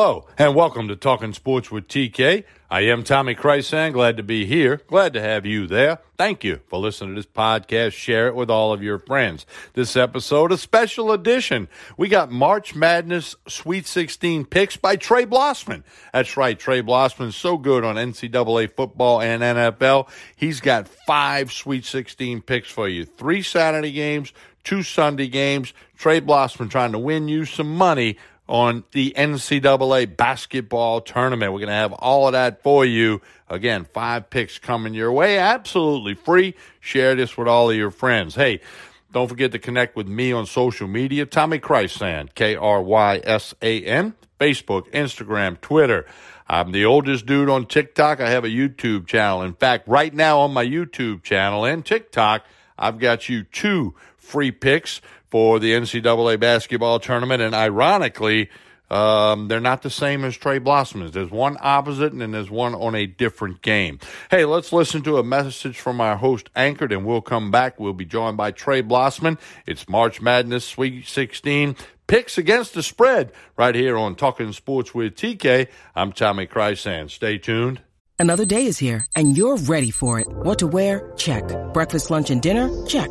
Hello, and welcome to Talking Sports with TK. I am Tommy Krysan. Glad to be here. Glad to have you there. Thank you for listening to this podcast. Share it with all of your friends. This episode, a special edition. We got March Madness Sweet 16 picks by Trey Blossman. That's right. Trey Blossman so good on NCAA football and NFL. He's got five Sweet 16 picks for you. Three Saturday games, two Sunday games. Trey Blossman trying to win you some money on the NCAA basketball tournament. We're going to have all of that for you. Again, five picks coming your way, absolutely free. Share this with all of your friends. Hey, don't forget to connect with me on social media. Tommy Krysan, K R Y S A N, Facebook, Instagram, Twitter. I'm the oldest dude on TikTok. I have a YouTube channel. In fact, right now on my YouTube channel and TikTok, I've got you two free picks for the NCAA basketball tournament. And ironically, um, they're not the same as Trey Blossman's. There's one opposite and then there's one on a different game. Hey, let's listen to a message from our host Anchored and we'll come back. We'll be joined by Trey Blossman. It's March Madness Sweet 16 picks against the spread right here on Talking Sports with TK. I'm Tommy Krysan. Stay tuned. Another day is here and you're ready for it. What to wear? Check. Breakfast, lunch, and dinner? Check.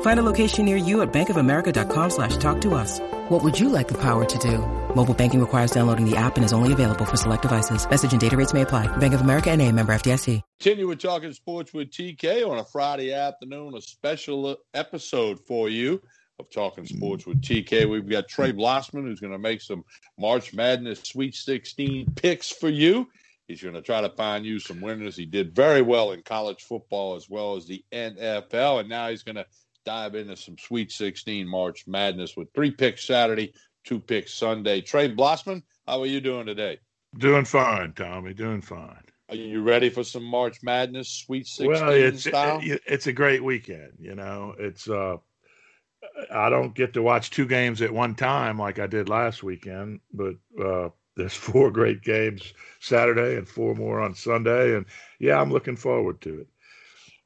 Find a location near you at bankofamerica.com slash talk to us. What would you like the power to do? Mobile banking requires downloading the app and is only available for select devices. Message and data rates may apply. Bank of America and a member FDIC. Continue with Talking Sports with TK on a Friday afternoon, a special episode for you of Talking Sports with TK. We've got Trey Blossman who's going to make some March Madness Sweet 16 picks for you. He's going to try to find you some winners. He did very well in college football as well as the NFL, and now he's going to dive into some Sweet 16 March Madness with three picks Saturday, two picks Sunday. Trey Blossman, how are you doing today? Doing fine, Tommy. Doing fine. Are you ready for some March Madness Sweet 16 well, it's, style? It, it's a great weekend. You know, it's uh, I don't get to watch two games at one time like I did last weekend, but uh, there's four great games Saturday and four more on Sunday, and yeah, I'm looking forward to it.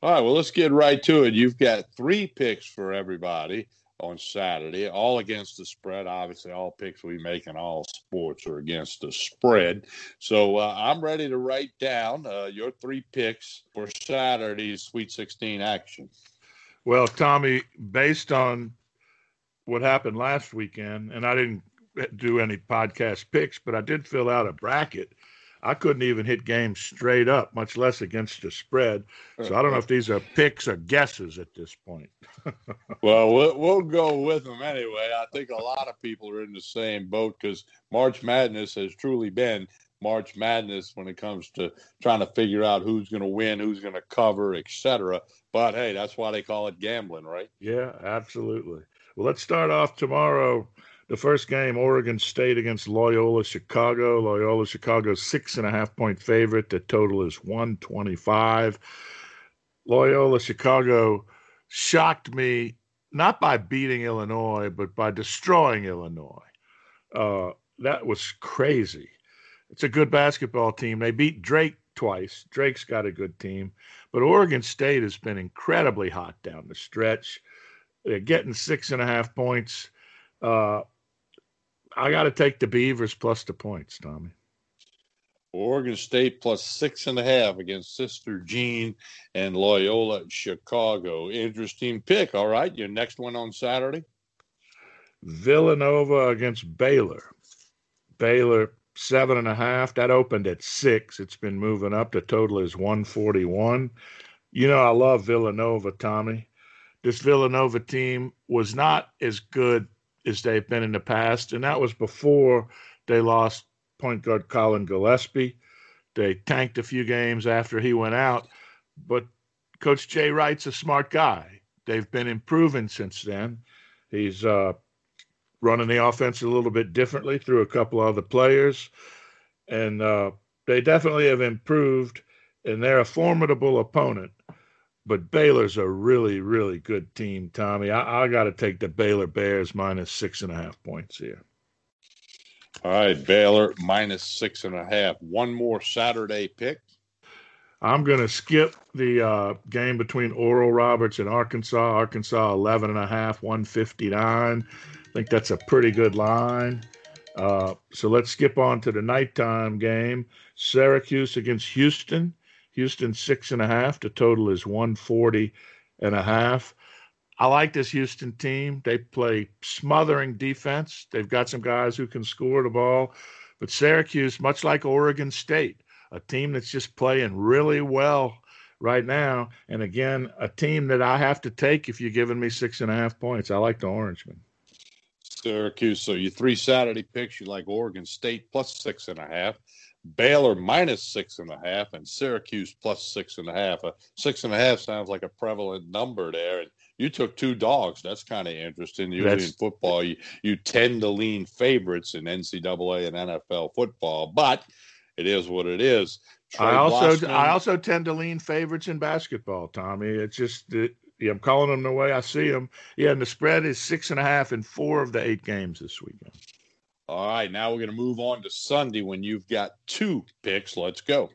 All right, well, let's get right to it. You've got three picks for everybody on Saturday, all against the spread. Obviously, all picks we make in all sports are against the spread. So uh, I'm ready to write down uh, your three picks for Saturday's Sweet 16 action. Well, Tommy, based on what happened last weekend, and I didn't do any podcast picks, but I did fill out a bracket I couldn't even hit games straight up, much less against the spread. So I don't know if these are picks or guesses at this point. well, well, we'll go with them anyway. I think a lot of people are in the same boat because March Madness has truly been March Madness when it comes to trying to figure out who's going to win, who's going to cover, etc. But hey, that's why they call it gambling, right? Yeah, absolutely. Well, let's start off tomorrow the first game, Oregon State against Loyola Chicago. Loyola Chicago six and a half point favorite. The total is 125. Loyola Chicago shocked me not by beating Illinois, but by destroying Illinois. Uh, that was crazy. It's a good basketball team. They beat Drake twice. Drake's got a good team, but Oregon State has been incredibly hot down the stretch. They're getting six and a half points. Uh, I got to take the Beavers plus the points, Tommy. Oregon State plus six and a half against Sister Jean and Loyola Chicago. Interesting pick. All right. Your next one on Saturday? Villanova against Baylor. Baylor seven and a half. That opened at six. It's been moving up. The total is 141. You know, I love Villanova, Tommy. This Villanova team was not as good as they've been in the past, and that was before they lost point guard Collin Gillespie. They tanked a few games after he went out, but Coach Jay Wright's a smart guy. They've been improving since then. He's uh, running the offense a little bit differently through a couple other players, and uh, they definitely have improved. And they're a formidable opponent but Baylor's a really, really good team, Tommy. I, I got to take the Baylor Bears minus six and a half points here. All right, Baylor minus six and a half. One more Saturday pick. I'm going to skip the uh, game between Oral Roberts and Arkansas. Arkansas 11 and a half, 159. I think that's a pretty good line. Uh, so let's skip on to the nighttime game. Syracuse against Houston. Houston six and a half. The total is 140 and a half. I like this Houston team. They play smothering defense. They've got some guys who can score the ball. But Syracuse, much like Oregon State, a team that's just playing really well right now. And again, a team that I have to take if you're giving me six and a half points. I like the Orange Orangemen. Syracuse. So your three Saturday picks, you like Oregon State plus six and a half, Baylor minus six and a half, and Syracuse plus six and a half. A six and a half sounds like a prevalent number there. And you took two dogs. That's kind of interesting. Usually That's... in football, you, you tend to lean favorites in NCAA and NFL football, but – it is what it is. I also I also tend to lean favorites in basketball, Tommy. It's just it, I'm calling them the way I see them. Yeah, and the spread is six and a half in four of the eight games this weekend. All right, now we're going to move on to Sunday when you've got two picks. Let's go.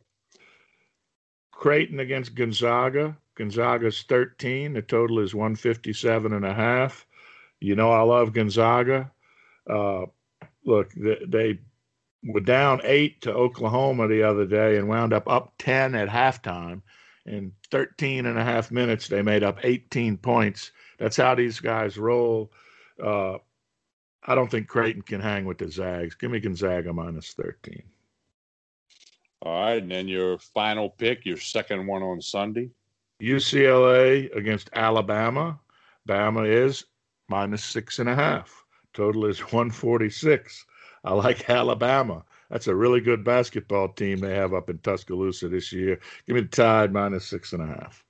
Creighton against Gonzaga. Gonzaga's 13. The total is 157 and a half. You know I love Gonzaga. Uh, look, they, they were down eight to Oklahoma the other day and wound up up 10 at halftime. In 13 and a half minutes, they made up 18 points. That's how these guys roll. Uh, I don't think Creighton can hang with the Zags. Give me Gonzaga minus 13. All right. And then your final pick, your second one on Sunday UCLA against Alabama. Bama is minus six and a half. Total is 146. I like Alabama. That's a really good basketball team they have up in Tuscaloosa this year. Give me the Tide minus six and a half.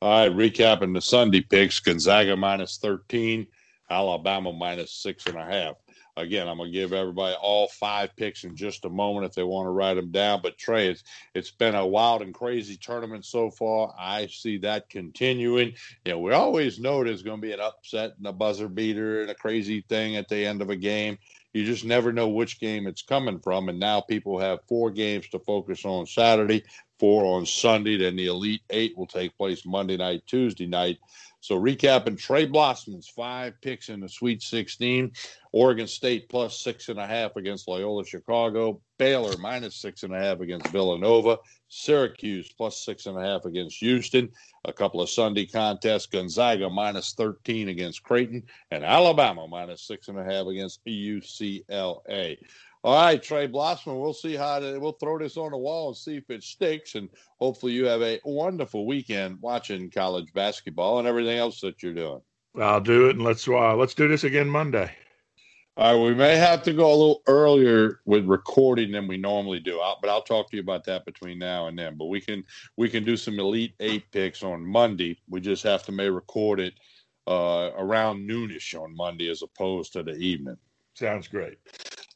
All right, recapping the Sunday picks: Gonzaga minus thirteen, Alabama minus six and a half. Again, I'm gonna give everybody all five picks in just a moment if they want to write them down. But Trey, it's it's been a wild and crazy tournament so far. I see that continuing. Yeah, we always know there's going to be an upset and a buzzer beater and a crazy thing at the end of a game you just never know which game it's coming from. And now people have four games to focus on Saturday, four on Sunday. Then the Elite Eight will take place Monday night, Tuesday night. So recapping Trey Blossman's five picks in the Sweet 16. Oregon State plus six and a half against Loyola Chicago. Baylor minus six and a half against Villanova. Syracuse plus six and a half against Houston. A couple of Sunday contests. Gonzaga minus 13 against Creighton. And Alabama minus six and a half against UCLA. All right, Trey Blossman, we'll see how to, we'll throw this on the wall and see if it sticks. And hopefully you have a wonderful weekend watching college basketball and everything else that you're doing. I'll do it, and let's uh, let's do this again Monday. All right, we may have to go a little earlier with recording than we normally do, I'll, but I'll talk to you about that between now and then. But we can we can do some elite eight picks on Monday. We just have to may record it uh, around noonish on Monday as opposed to the evening. Sounds great.